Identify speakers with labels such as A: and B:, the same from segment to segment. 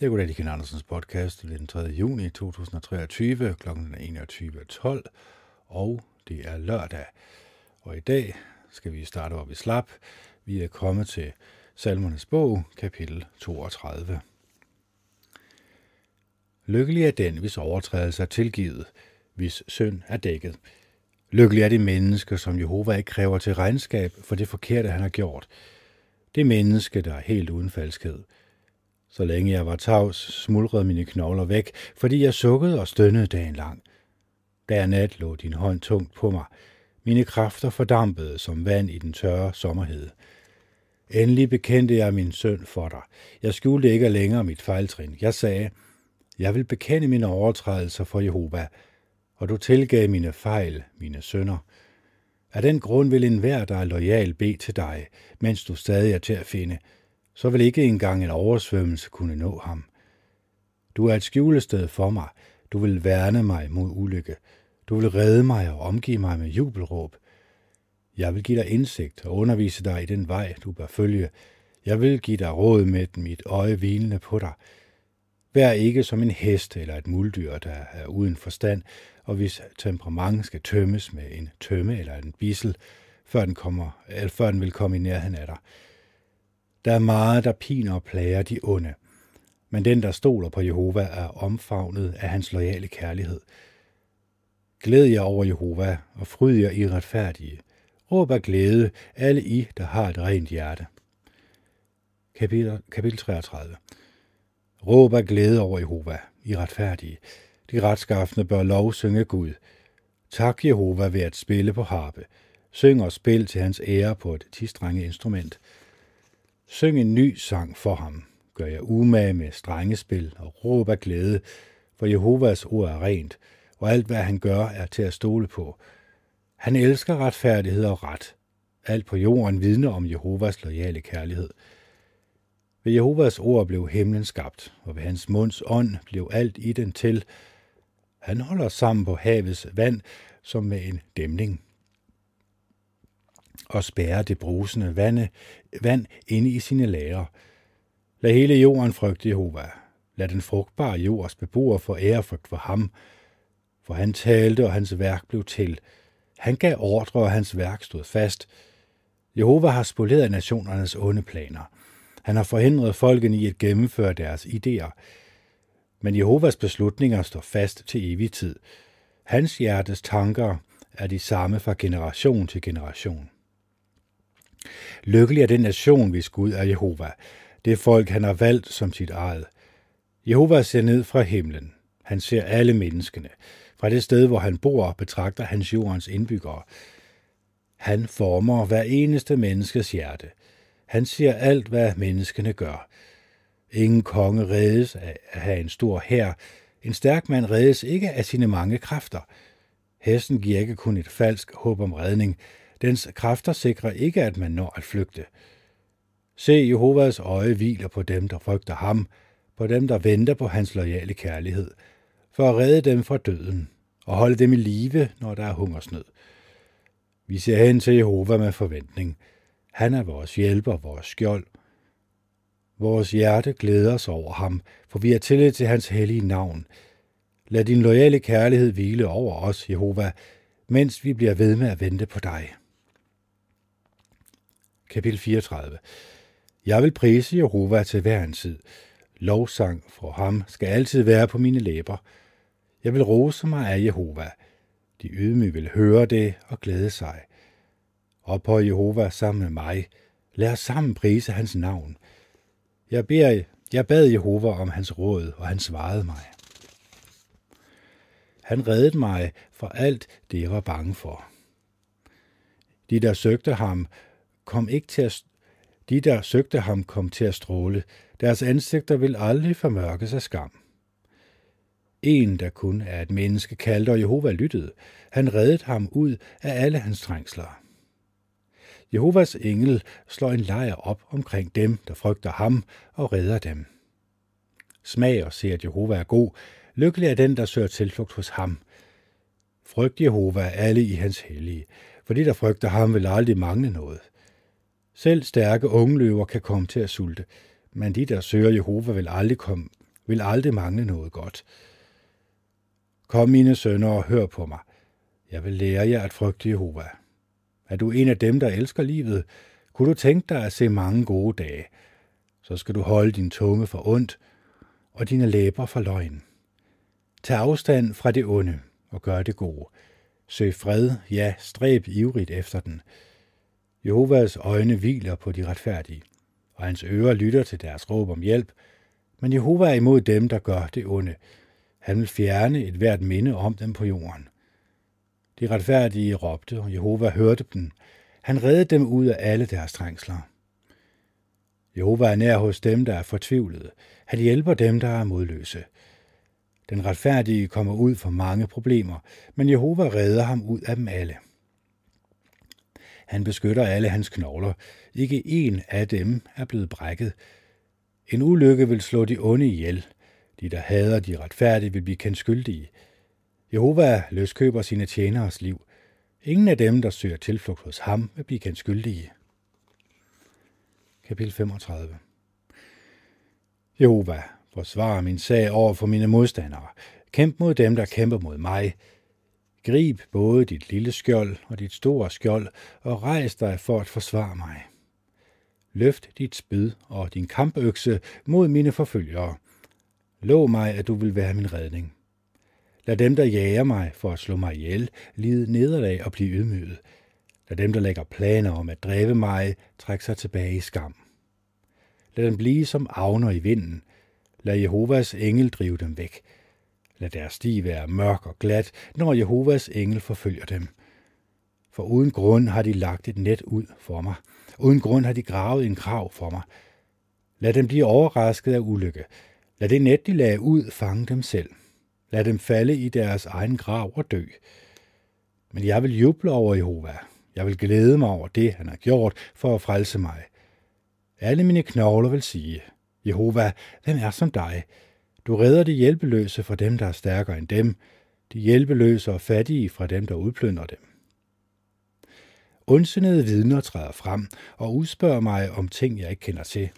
A: Jeg går til Ken Andersens podcast den 3. juni 2023 kl. 21.12, og det er lørdag. Og i dag skal vi starte op vi slap. Vi er kommet til Salmernes bog, kapitel 32. Lykkelig er den, hvis overtrædelse er tilgivet, hvis synd er dækket. Lykkelig er det menneske, som Jehova ikke kræver til regnskab for det forkerte, han har gjort. Det menneske, der er helt uden falskhed – så længe jeg var tavs, smuldrede mine knogler væk, fordi jeg sukkede og stønnede dagen lang. Der nat lå din hånd tungt på mig. Mine kræfter fordampede som vand i den tørre sommerhed. Endelig bekendte jeg min søn for dig. Jeg skjulte ikke længere mit fejltrin. Jeg sagde, jeg vil bekende mine overtrædelser for Jehova, og du tilgav mine fejl, mine sønder. Af den grund vil enhver, der er lojal, bede til dig, mens du stadig er til at finde – så vil ikke engang en oversvømmelse kunne nå ham. Du er et skjulested for mig. Du vil værne mig mod ulykke. Du vil redde mig og omgive mig med jubelråb. Jeg vil give dig indsigt og undervise dig i den vej, du bør følge. Jeg vil give dig råd med mit øje hvilende på dig. Vær ikke som en hest eller et muldyr, der er uden forstand, og hvis temperament skal tømmes med en tømme eller en bissel, før den, kommer, eller før den vil komme i nærheden af dig. Der er meget, der piner og plager de onde. Men den, der stoler på Jehova, er omfavnet af hans loyale kærlighed. Glæd jer over Jehova og fryd jer i retfærdige. Råb af glæde, alle I, der har et rent hjerte. Kapitel, kapitel 33 Råb af glæde over Jehova, I retfærdige. De retskaffende bør lovsynge Gud. Tak Jehova ved at spille på harpe. Syng og spil til hans ære på et tistrenge instrument. Syng en ny sang for ham. Gør jeg umage med strengespil og råb af glæde, for Jehovas ord er rent, og alt hvad han gør er til at stole på. Han elsker retfærdighed og ret. Alt på jorden vidner om Jehovas loyale kærlighed. Ved Jehovas ord blev himlen skabt, og ved hans munds ånd blev alt i den til. Han holder sammen på havets vand som med en dæmning og spærre det brusende vand, vand inde i sine lager. Lad hele jorden frygte Jehova. Lad den frugtbare jords beboere få ærefrygt for ham. For han talte, og hans værk blev til. Han gav ordre, og hans værk stod fast. Jehova har spoleret nationernes onde planer. Han har forhindret folken i at gennemføre deres idéer. Men Jehovas beslutninger står fast til evig tid. Hans hjertes tanker er de samme fra generation til generation. Lykkelig er den nation, hvis Gud er Jehova. Det folk, han har valgt som sit eget. Jehova ser ned fra himlen. Han ser alle menneskene. Fra det sted, hvor han bor, betragter han jordens indbyggere. Han former hver eneste menneskes hjerte. Han ser alt, hvad menneskene gør. Ingen konge reddes af at have en stor hær. En stærk mand reddes ikke af sine mange kræfter. Hesten giver ikke kun et falsk håb om redning, Dens kræfter sikrer ikke, at man når at flygte. Se, Jehovas øje hviler på dem, der frygter ham, på dem, der venter på hans lojale kærlighed, for at redde dem fra døden og holde dem i live, når der er hungersnød. Vi ser hen til Jehova med forventning. Han er vores hjælper, vores skjold. Vores hjerte glæder sig over ham, for vi har tillid til hans hellige navn. Lad din lojale kærlighed hvile over os, Jehova, mens vi bliver ved med at vente på dig. Kapitel 34 Jeg vil prise Jehova til hver en tid. Lovsang for ham skal altid være på mine læber. Jeg vil rose mig af Jehova. De ydmyge vil høre det og glæde sig. Og på Jehova sammen med mig. Lad os sammen prise hans navn. Jeg, beder, jeg bad Jehova om hans råd, og han svarede mig. Han reddede mig fra alt det, jeg var bange for. De, der søgte ham, kom ikke til at de, der søgte ham, kom til at stråle. Deres ansigter vil aldrig formørkes af skam. En, der kun er et menneske, kaldte, og Jehova lyttede. Han reddede ham ud af alle hans trængsler. Jehovas engel slår en lejr op omkring dem, der frygter ham, og redder dem. Smag og se, at Jehova er god. Lykkelig er den, der søger tilflugt hos ham. Frygt Jehova alle i hans hellige, for de, der frygter ham, vil aldrig mangle noget. Selv stærke unge løver kan komme til at sulte, men de, der søger Jehova, vil aldrig komme vil aldrig mangle noget godt. Kom, mine sønner, og hør på mig. Jeg vil lære jer at frygte Jehova. Er du en af dem, der elsker livet, kunne du tænke dig at se mange gode dage. Så skal du holde din tunge for ondt og dine læber for løgn. Tag afstand fra det onde og gør det gode. Søg fred, ja, stræb ivrigt efter den. Jehovas øjne hviler på de retfærdige, og hans ører lytter til deres råb om hjælp, men Jehova er imod dem, der gør det onde. Han vil fjerne et hvert minde om dem på jorden. De retfærdige råbte, og Jehova hørte dem. Han reddede dem ud af alle deres trængsler. Jehova er nær hos dem, der er fortvivlede. Han hjælper dem, der er modløse. Den retfærdige kommer ud for mange problemer, men Jehova redder ham ud af dem alle. Han beskytter alle hans knogler. Ikke en af dem er blevet brækket. En ulykke vil slå de onde ihjel. De, der hader de retfærdige, vil blive kendt skyldige. Jehova løskøber sine tjeneres liv. Ingen af dem, der søger tilflugt hos ham, vil blive kendt skyldige. Kapitel 35 Jehova, forsvar min sag over for mine modstandere. Kæmp mod dem, der kæmper mod mig. Grib både dit lille skjold og dit store skjold, og rejs dig for at forsvare mig. Løft dit spyd og din kampøkse mod mine forfølgere. Lov mig, at du vil være min redning. Lad dem, der jager mig for at slå mig ihjel, lide nederlag og blive ydmyget. Lad dem, der lægger planer om at dræbe mig, trække sig tilbage i skam. Lad dem blive som avner i vinden. Lad Jehovas engel drive dem væk. Lad deres sti være mørk og glat, når Jehovas engel forfølger dem. For uden grund har de lagt et net ud for mig. Uden grund har de gravet en grav for mig. Lad dem blive overrasket af ulykke. Lad det net, de lagde ud, fange dem selv. Lad dem falde i deres egen grav og dø. Men jeg vil juble over Jehova. Jeg vil glæde mig over det, han har gjort for at frelse mig. Alle mine knogler vil sige, Jehova, hvem er som dig? Du redder de hjælpeløse fra dem, der er stærkere end dem, de hjælpeløse og fattige fra dem, der udplyndrer dem. Ondsindede vidner træder frem og udspørger mig om ting, jeg ikke kender til.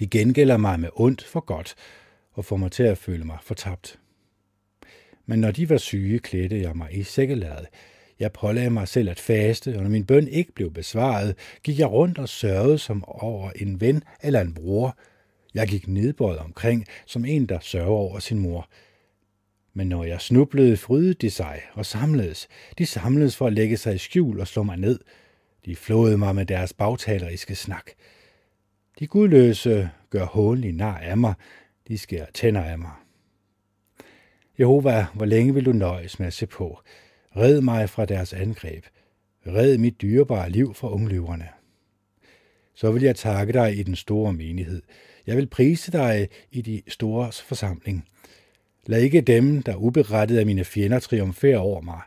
A: De gengælder mig med ondt for godt og får mig til at føle mig fortabt. Men når de var syge, klædte jeg mig i sækkelæret. Jeg pålagde mig selv at faste, og når min bøn ikke blev besvaret, gik jeg rundt og sørgede som over en ven eller en bror. Jeg gik nedbøjet omkring, som en, der sørger over sin mor. Men når jeg snublede, frydede de sig og samledes. De samledes for at lægge sig i skjul og slå mig ned. De flåede mig med deres bagtaleriske snak. De gudløse gør hånlig nar af mig. De skærer tænder af mig. Jehova, hvor længe vil du nøjes med at se på? Red mig fra deres angreb. Red mit dyrebare liv fra ungløverne. Så vil jeg takke dig i den store menighed. Jeg vil prise dig i de store forsamling. Lad ikke dem, der uberettet af mine fjender, triumfere over mig.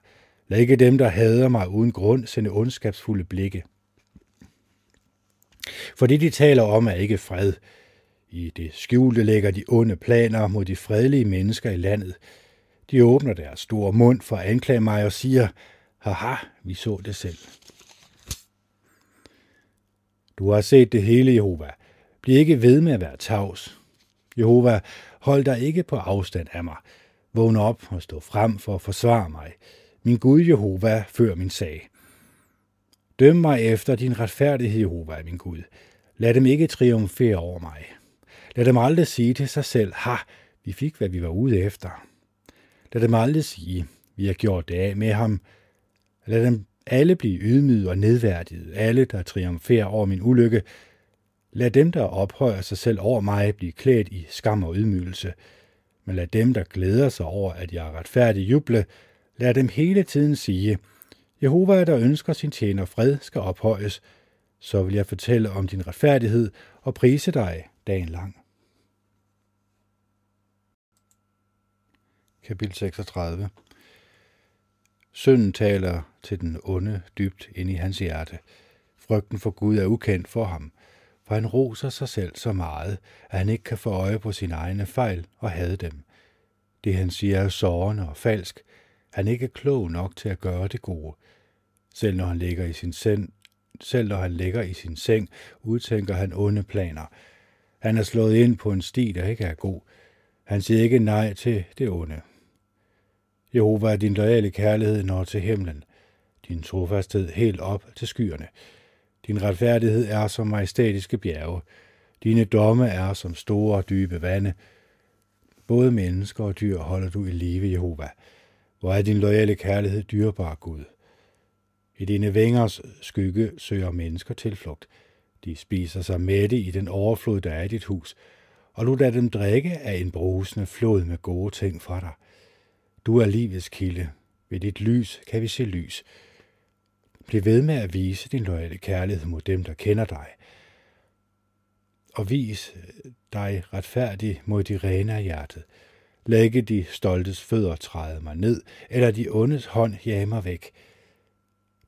A: Lad ikke dem, der hader mig uden grund, sende ondskabsfulde blikke. For det, de taler om, er ikke fred. I det skjulte lægger de onde planer mod de fredelige mennesker i landet. De åbner deres store mund for at anklage mig og siger, haha, vi så det selv. Du har set det hele, Jehova. Bliv ikke ved med at være tavs. Jehova, hold dig ikke på afstand af mig. Vågn op og stå frem for at forsvare mig. Min Gud Jehova, før min sag. Døm mig efter din retfærdighed, Jehova, min Gud. Lad dem ikke triumfere over mig. Lad dem aldrig sige til sig selv, ha, vi fik, hvad vi var ude efter. Lad dem aldrig sige, vi har gjort det af med ham. Lad dem alle blive ydmyget og nedværdiget, alle, der triumferer over min ulykke. Lad dem, der ophøjer sig selv over mig, blive klædt i skam og ydmygelse. Men lad dem, der glæder sig over, at jeg er retfærdig, juble. Lad dem hele tiden sige, Jehova, der ønsker sin tjener fred, skal ophøjes. Så vil jeg fortælle om din retfærdighed og prise dig dagen lang. Kapitel 36 Sønnen taler til den onde dybt ind i hans hjerte. Frygten for Gud er ukendt for ham, for han roser sig selv så meget, at han ikke kan få øje på sine egne fejl og hade dem. Det han siger er sårende og falsk. Han er ikke klog nok til at gøre det gode. Selv når han ligger i sin seng, selv når han ligger i sin seng, udtænker han onde planer. Han er slået ind på en sti, der ikke er god. Han siger ikke nej til det onde. Jehova, din loyale kærlighed når til himlen. Din trofasthed helt op til skyerne. Din retfærdighed er som majestætiske bjerge. Dine domme er som store og dybe vande. Både mennesker og dyr holder du i live, Jehova. Hvor er din loyale kærlighed dyrbar, Gud. I dine vingers skygge søger mennesker tilflugt. De spiser sig mætte i den overflod, der er i dit hus, og du lader dem drikke af en brusende flod med gode ting fra dig. Du er livets kilde. Ved dit lys kan vi se lys. Bliv ved med at vise din loyale kærlighed mod dem, der kender dig. Og vis øh, dig retfærdig mod de rene af hjertet. Lad ikke de stoltes fødder træde mig ned, eller de ondes hånd jage mig væk.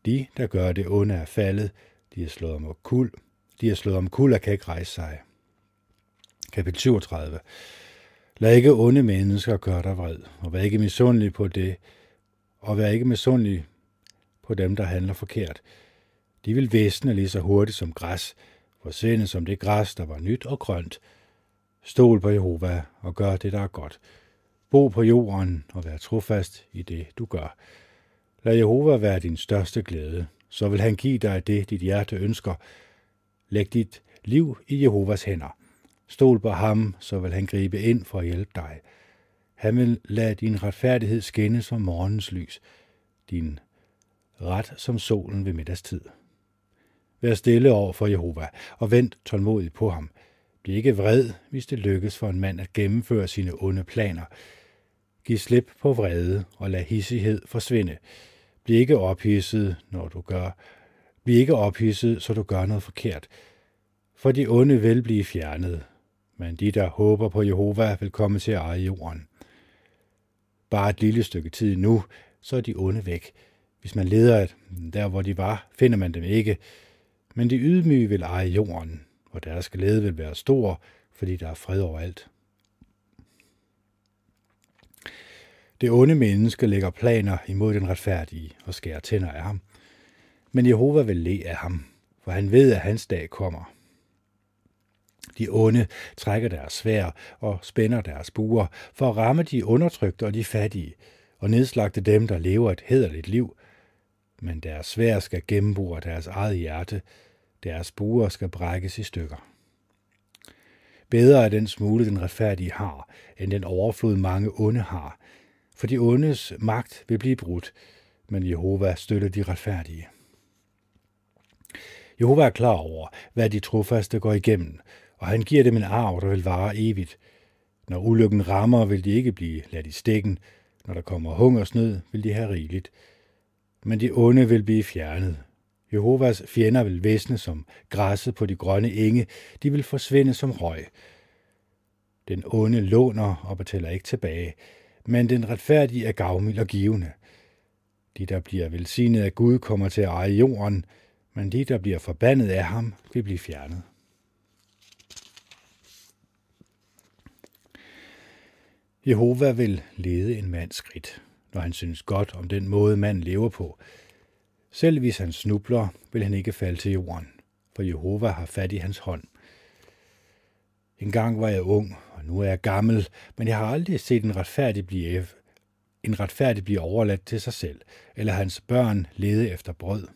A: De, der gør det onde, er faldet. De er slået om kul. De er slået om kul og kan ikke rejse sig. Kapitel 37 Lad ikke onde mennesker gøre dig vred, og vær ikke misundelig på det, og vær ikke misundelig på dem, der handler forkert. De vil væsne lige så hurtigt som græs, forsvinde som det græs, der var nyt og grønt. Stol på Jehova og gør det, der er godt. Bo på jorden og vær trofast i det, du gør. Lad Jehova være din største glæde, så vil han give dig det, dit hjerte ønsker. Læg dit liv i Jehovas hænder. Stol på ham, så vil han gribe ind for at hjælpe dig. Han vil lade din retfærdighed skinne som morgens lys, din ret som solen ved middagstid. Vær stille over for Jehova, og vent tålmodigt på ham. Bliv ikke vred, hvis det lykkes for en mand at gennemføre sine onde planer. Giv slip på vrede og lad hissighed forsvinde. Bliv ikke ophidset, når du gør. Bliv ikke ophidset, så du gør noget forkert. For de onde vil blive fjernet, men de, der håber på Jehova, vil komme til at eje jorden. Bare et lille stykke tid nu, så er de onde væk. Hvis man leder der, hvor de var, finder man dem ikke. Men de ydmyge vil eje jorden, og deres glæde vil være stor, fordi der er fred overalt. Det onde menneske lægger planer imod den retfærdige og skærer tænder af ham. Men Jehova vil le af ham, for han ved, at hans dag kommer. De onde trækker deres svær og spænder deres buer for at ramme de undertrykte og de fattige, og nedslagte dem, der lever et hederligt liv. Men deres svær skal gennembore deres eget hjerte, deres buer skal brækkes i stykker. Bedre er den smule, den retfærdige har, end den overflod mange onde har, for de ondes magt vil blive brudt, men Jehova støtter de retfærdige. Jehova er klar over, hvad de trofaste går igennem, og han giver dem en arv, der vil vare evigt. Når ulykken rammer, vil de ikke blive ladt i stikken. Når der kommer hungersnød, vil de have rigeligt. Men de onde vil blive fjernet. Jehovas fjender vil væsne som græsset på de grønne enge. De vil forsvinde som røg. Den onde låner og betaler ikke tilbage, men den retfærdige er gavmild og givende. De, der bliver velsignet af Gud, kommer til at eje jorden, men de, der bliver forbandet af ham, vil blive fjernet. Jehova vil lede en mands skridt, når han synes godt om den måde, manden lever på. Selv hvis han snubler, vil han ikke falde til jorden, for Jehova har fat i hans hånd. En gang var jeg ung, og nu er jeg gammel, men jeg har aldrig set en retfærdig blive, en retfærdig blive overladt til sig selv, eller hans børn lede efter brød.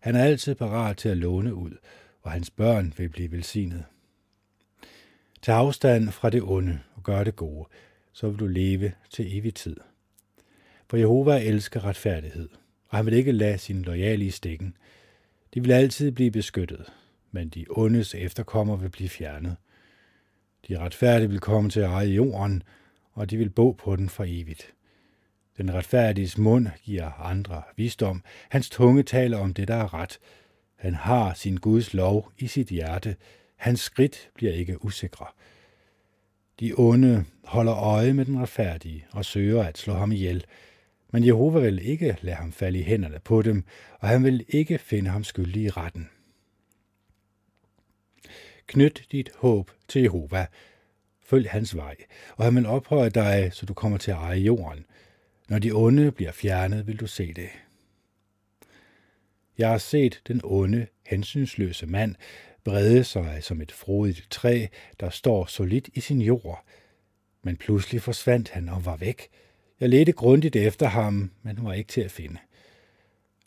A: Han er altid parat til at låne ud, og hans børn vil blive velsignet. Tag afstand fra det onde og gør det gode, så vil du leve til evig tid. For Jehova elsker retfærdighed, og han vil ikke lade sin lojale i stikken. De vil altid blive beskyttet, men de ondes efterkommer vil blive fjernet. De retfærdige vil komme til at eje jorden, og de vil bo på den for evigt. Den retfærdiges mund giver andre visdom. Hans tunge taler om det, der er ret. Han har sin Guds lov i sit hjerte. Hans skridt bliver ikke usikre. De onde holder øje med den retfærdige og søger at slå ham ihjel. Men Jehova vil ikke lade ham falde i hænderne på dem, og han vil ikke finde ham skyldig i retten. Knyt dit håb til Jehova. Følg hans vej, og han vil ophøje dig, så du kommer til at eje jorden. Når de onde bliver fjernet, vil du se det. Jeg har set den onde, hensynsløse mand brede sig som et frodigt træ, der står solidt i sin jord. Men pludselig forsvandt han og var væk. Jeg ledte grundigt efter ham, men han var ikke til at finde.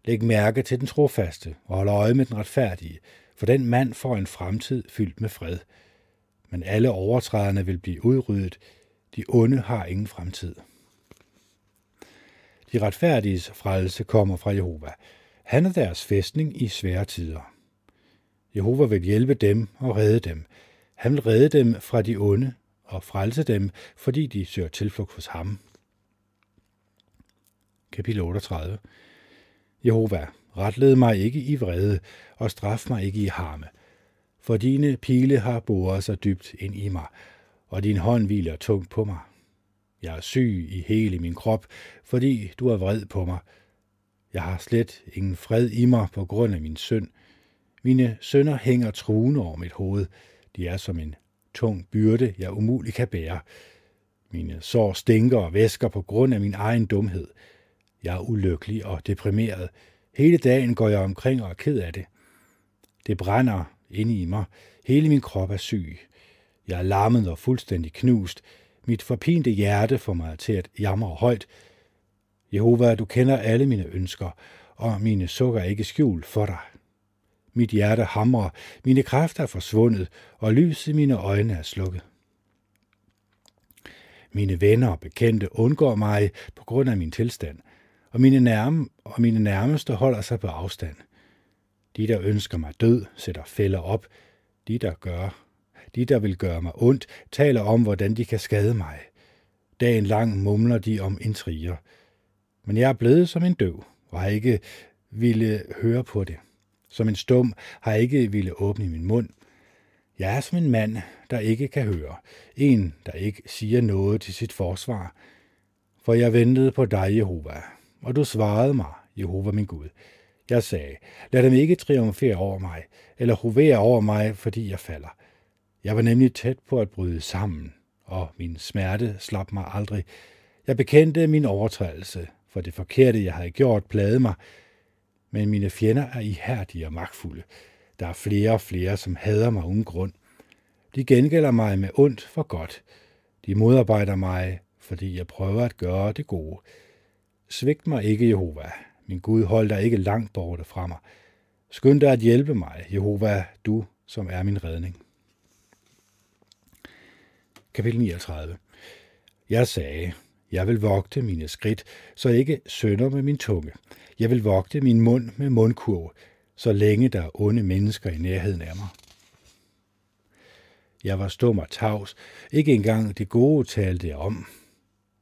A: Læg mærke til den trofaste og hold øje med den retfærdige, for den mand får en fremtid fyldt med fred. Men alle overtræderne vil blive udryddet. De onde har ingen fremtid. De retfærdiges frelse kommer fra Jehova. Han er deres fæstning i svære tider. Jehova vil hjælpe dem og redde dem. Han vil redde dem fra de onde og frelse dem, fordi de søger tilflugt hos ham. Kapitel 38 Jehova, retled mig ikke i vrede, og straf mig ikke i harme. For dine pile har boret sig dybt ind i mig, og din hånd hviler tungt på mig. Jeg er syg i hele min krop, fordi du er vred på mig. Jeg har slet ingen fred i mig på grund af min synd. Mine sønner hænger truende over mit hoved. De er som en tung byrde, jeg umuligt kan bære. Mine sår stinker og væsker på grund af min egen dumhed. Jeg er ulykkelig og deprimeret. Hele dagen går jeg omkring og er ked af det. Det brænder inde i mig. Hele min krop er syg. Jeg er lammet og fuldstændig knust. Mit forpinte hjerte får mig til at jamre højt. Jehova, du kender alle mine ønsker, og mine sukker er ikke skjult for dig. Mit hjerte hamrer, mine kræfter er forsvundet, og lyset i mine øjne er slukket. Mine venner og bekendte undgår mig på grund af min tilstand, og mine, nærme, og mine nærmeste holder sig på afstand. De, der ønsker mig død, sætter fælder op. De, der gør, de, der vil gøre mig ondt, taler om, hvordan de kan skade mig. Dagen lang mumler de om intriger. Men jeg er blevet som en døv, og har ikke ville høre på det. Som en stum har jeg ikke ville åbne min mund. Jeg er som en mand, der ikke kan høre. En, der ikke siger noget til sit forsvar. For jeg ventede på dig, Jehova, og du svarede mig, Jehova min Gud. Jeg sagde, lad dem ikke triumfere over mig, eller hovere over mig, fordi jeg falder. Jeg var nemlig tæt på at bryde sammen, og min smerte slap mig aldrig. Jeg bekendte min overtrædelse, for det forkerte, jeg havde gjort, plagede mig, men mine fjender er ihærdige og magtfulde. Der er flere og flere, som hader mig uden grund. De gengælder mig med ondt for godt. De modarbejder mig, fordi jeg prøver at gøre det gode. Svigt mig ikke, Jehova. Min Gud, hold dig ikke langt borte fra mig. Skynd dig at hjælpe mig, Jehova, du, som er min redning. Kapitel 39 Jeg sagde, jeg vil vogte mine skridt, så ikke sønder med min tunge. Jeg vil vogte min mund med mundkurv, så længe der er onde mennesker i nærheden af mig. Jeg var stum og tavs. Ikke engang det gode talte jeg om.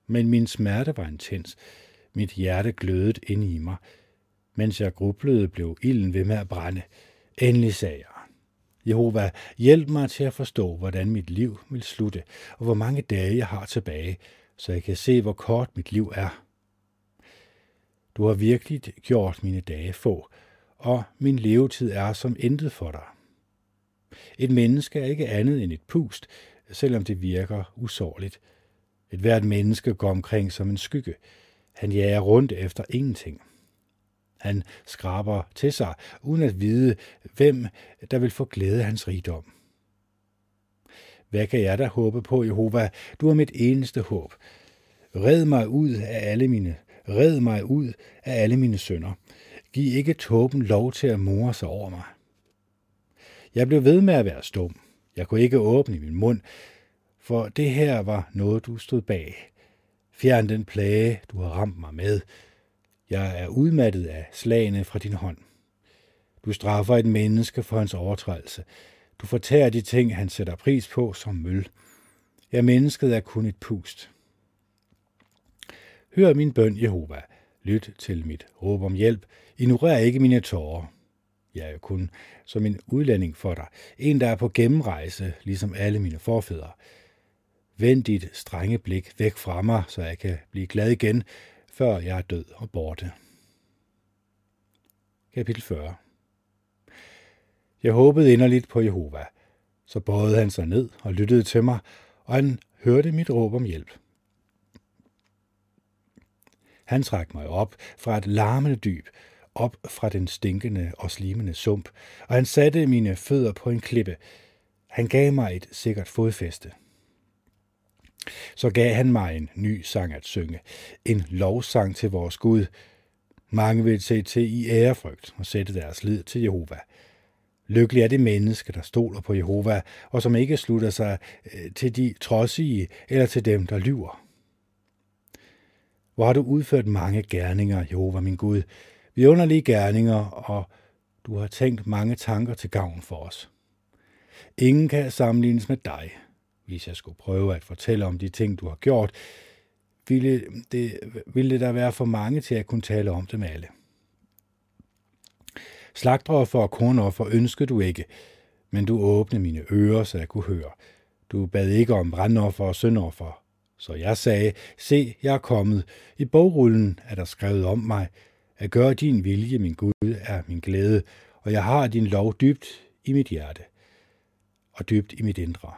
A: Men min smerte var intens. Mit hjerte glødede ind i mig. Mens jeg grublede, blev ilden ved med at brænde. Endelig sagde jeg, Jehova, hjælp mig til at forstå, hvordan mit liv vil slutte, og hvor mange dage jeg har tilbage, så jeg kan se, hvor kort mit liv er. Du har virkelig gjort mine dage få, og min levetid er som intet for dig. Et menneske er ikke andet end et pust, selvom det virker usårligt. Et hvert menneske går omkring som en skygge. Han jager rundt efter ingenting. Han skraber til sig, uden at vide, hvem der vil få glæde af hans rigdom. Hvad kan jeg da håbe på, Jehova? Du er mit eneste håb. Red mig ud af alle mine, red mig ud af alle mine sønder. Giv ikke tåben lov til at more sig over mig. Jeg blev ved med at være stum. Jeg kunne ikke åbne min mund, for det her var noget, du stod bag. Fjern den plage, du har ramt mig med. Jeg er udmattet af slagene fra din hånd. Du straffer et menneske for hans overtrædelse. Du fortærer de ting, han sætter pris på som møl. Ja, mennesket er kun et pust. Hør min bøn, Jehova. Lyt til mit råb om hjælp. Ignorer ikke mine tårer. Jeg er kun som en udlænding for dig. En, der er på gennemrejse, ligesom alle mine forfædre. Vend dit strenge blik væk fra mig, så jeg kan blive glad igen, før jeg er død og borte. Kapitel 40 Jeg håbede inderligt på Jehova. Så bøjede han sig ned og lyttede til mig, og han hørte mit råb om hjælp. Han trak mig op fra et larmende dyb, op fra den stinkende og slimende sump, og han satte mine fødder på en klippe. Han gav mig et sikkert fodfæste. Så gav han mig en ny sang at synge, en lovsang til vores Gud. Mange vil se til i ærefrygt og sætte deres lid til Jehova. Lykkelig er det menneske, der stoler på Jehova, og som ikke slutter sig øh, til de trodsige eller til dem, der lyver. Hvor har du udført mange gerninger, Jehova min Gud, vi underlige gerninger, og du har tænkt mange tanker til gavn for os. Ingen kan sammenlignes med dig. Hvis jeg skulle prøve at fortælle om de ting, du har gjort, ville det, ville der være for mange til at kunne tale om dem alle. Slagtoffer og kornoffer ønskede du ikke, men du åbnede mine ører, så jeg kunne høre. Du bad ikke om brandoffer og syndoffer. Så jeg sagde, se, jeg er kommet. I bogrullen er der skrevet om mig. At gøre din vilje, min Gud, er min glæde, og jeg har din lov dybt i mit hjerte og dybt i mit indre.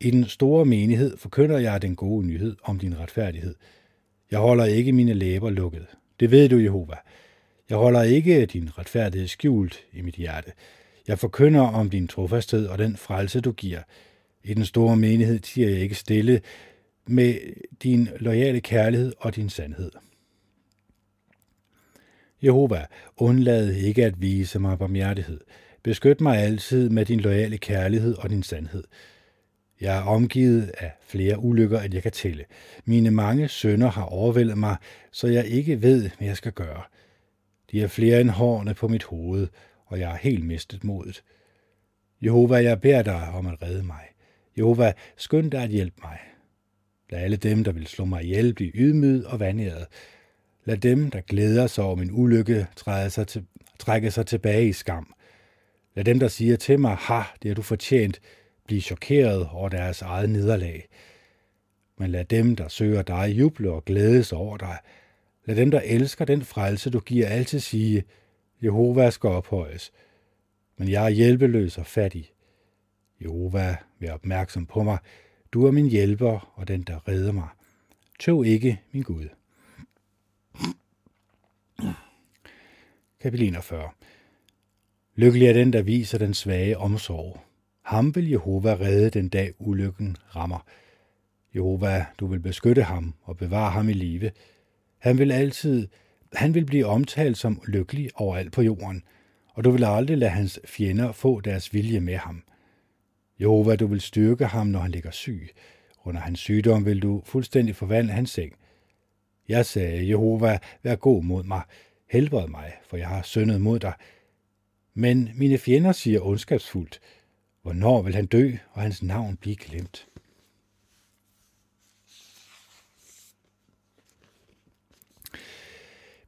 A: I den store menighed forkynder jeg den gode nyhed om din retfærdighed. Jeg holder ikke mine læber lukket. Det ved du, Jehova. Jeg holder ikke din retfærdighed skjult i mit hjerte. Jeg forkynder om din trofasthed og den frelse, du giver. I den store menighed tiger jeg ikke stille med din loyale kærlighed og din sandhed. Jehova, undlad ikke at vise mig barmhjertighed. Beskyt mig altid med din loyale kærlighed og din sandhed. Jeg er omgivet af flere ulykker, end jeg kan tælle. Mine mange sønner har overvældet mig, så jeg ikke ved, hvad jeg skal gøre. De er flere end hårene på mit hoved, og jeg har helt mistet modet. Jehova, jeg beder dig om at redde mig. Jehova, skynd dig at hjælpe mig. Lad alle dem, der vil slå mig ihjel, blive ydmyget og vanæret. Lad dem, der glæder sig over min ulykke, sig til, trække sig tilbage i skam. Lad dem, der siger til mig, ha, det har du fortjent, blive chokeret over deres eget nederlag. Men lad dem, der søger dig, juble og glædes over dig. Lad dem, der elsker den frelse, du giver, altid sige, Jehova skal ophøjes. Men jeg er hjælpeløs og fattig. Jehova, vær opmærksom på mig. Du er min hjælper og den, der redder mig. Tøv ikke, min Gud. Kapitel 41 Lykkelig er den, der viser den svage omsorg. Ham vil Jehova redde den dag ulykken rammer. Jehova, du vil beskytte ham og bevare ham i live. Han vil altid, han vil blive omtalt som lykkelig overalt på jorden, og du vil aldrig lade hans fjender få deres vilje med ham. Jehova, du vil styrke ham, når han ligger syg. Under hans sygdom vil du fuldstændig forvandle hans seng. Jeg sagde, Jehova, vær god mod mig. Helbred mig, for jeg har syndet mod dig. Men mine fjender siger ondskabsfuldt, hvornår vil han dø, og hans navn blive glemt?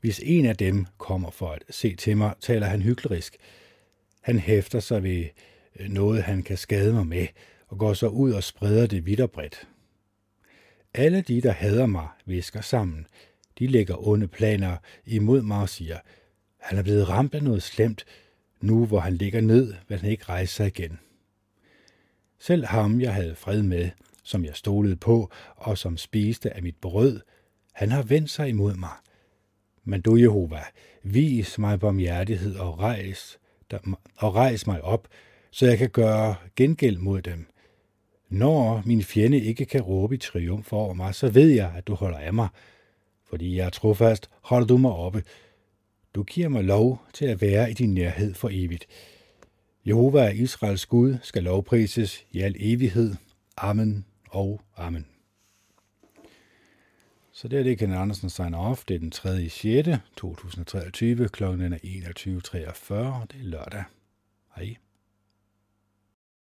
A: Hvis en af dem kommer for at se til mig, taler han hyklerisk. Han hæfter sig ved øh, noget, han kan skade mig med, og går så ud og spreder det vidt og bredt. Alle de, der hader mig, visker sammen. De lægger onde planer imod mig og siger, han er blevet ramt af noget slemt, nu hvor han ligger ned, vil han ikke rejse sig igen. Selv ham, jeg havde fred med, som jeg stolede på, og som spiste af mit brød, han har vendt sig imod mig. Men du, Jehova, vis mig barmhjertighed og rejs, og rejs mig op, så jeg kan gøre gengæld mod dem. Når min fjende ikke kan råbe i triumf over mig, så ved jeg, at du holder af mig. Fordi jeg er trofast, holder du mig oppe. Du giver mig lov til at være i din nærhed for evigt. Jehova er Israels Gud, skal lovprises i al evighed. Amen og Amen. Så det er det, Kenneth Andersen signer off. Det er den 3. 6. 2023. Klokken er 21.43. Det er lørdag. Hej.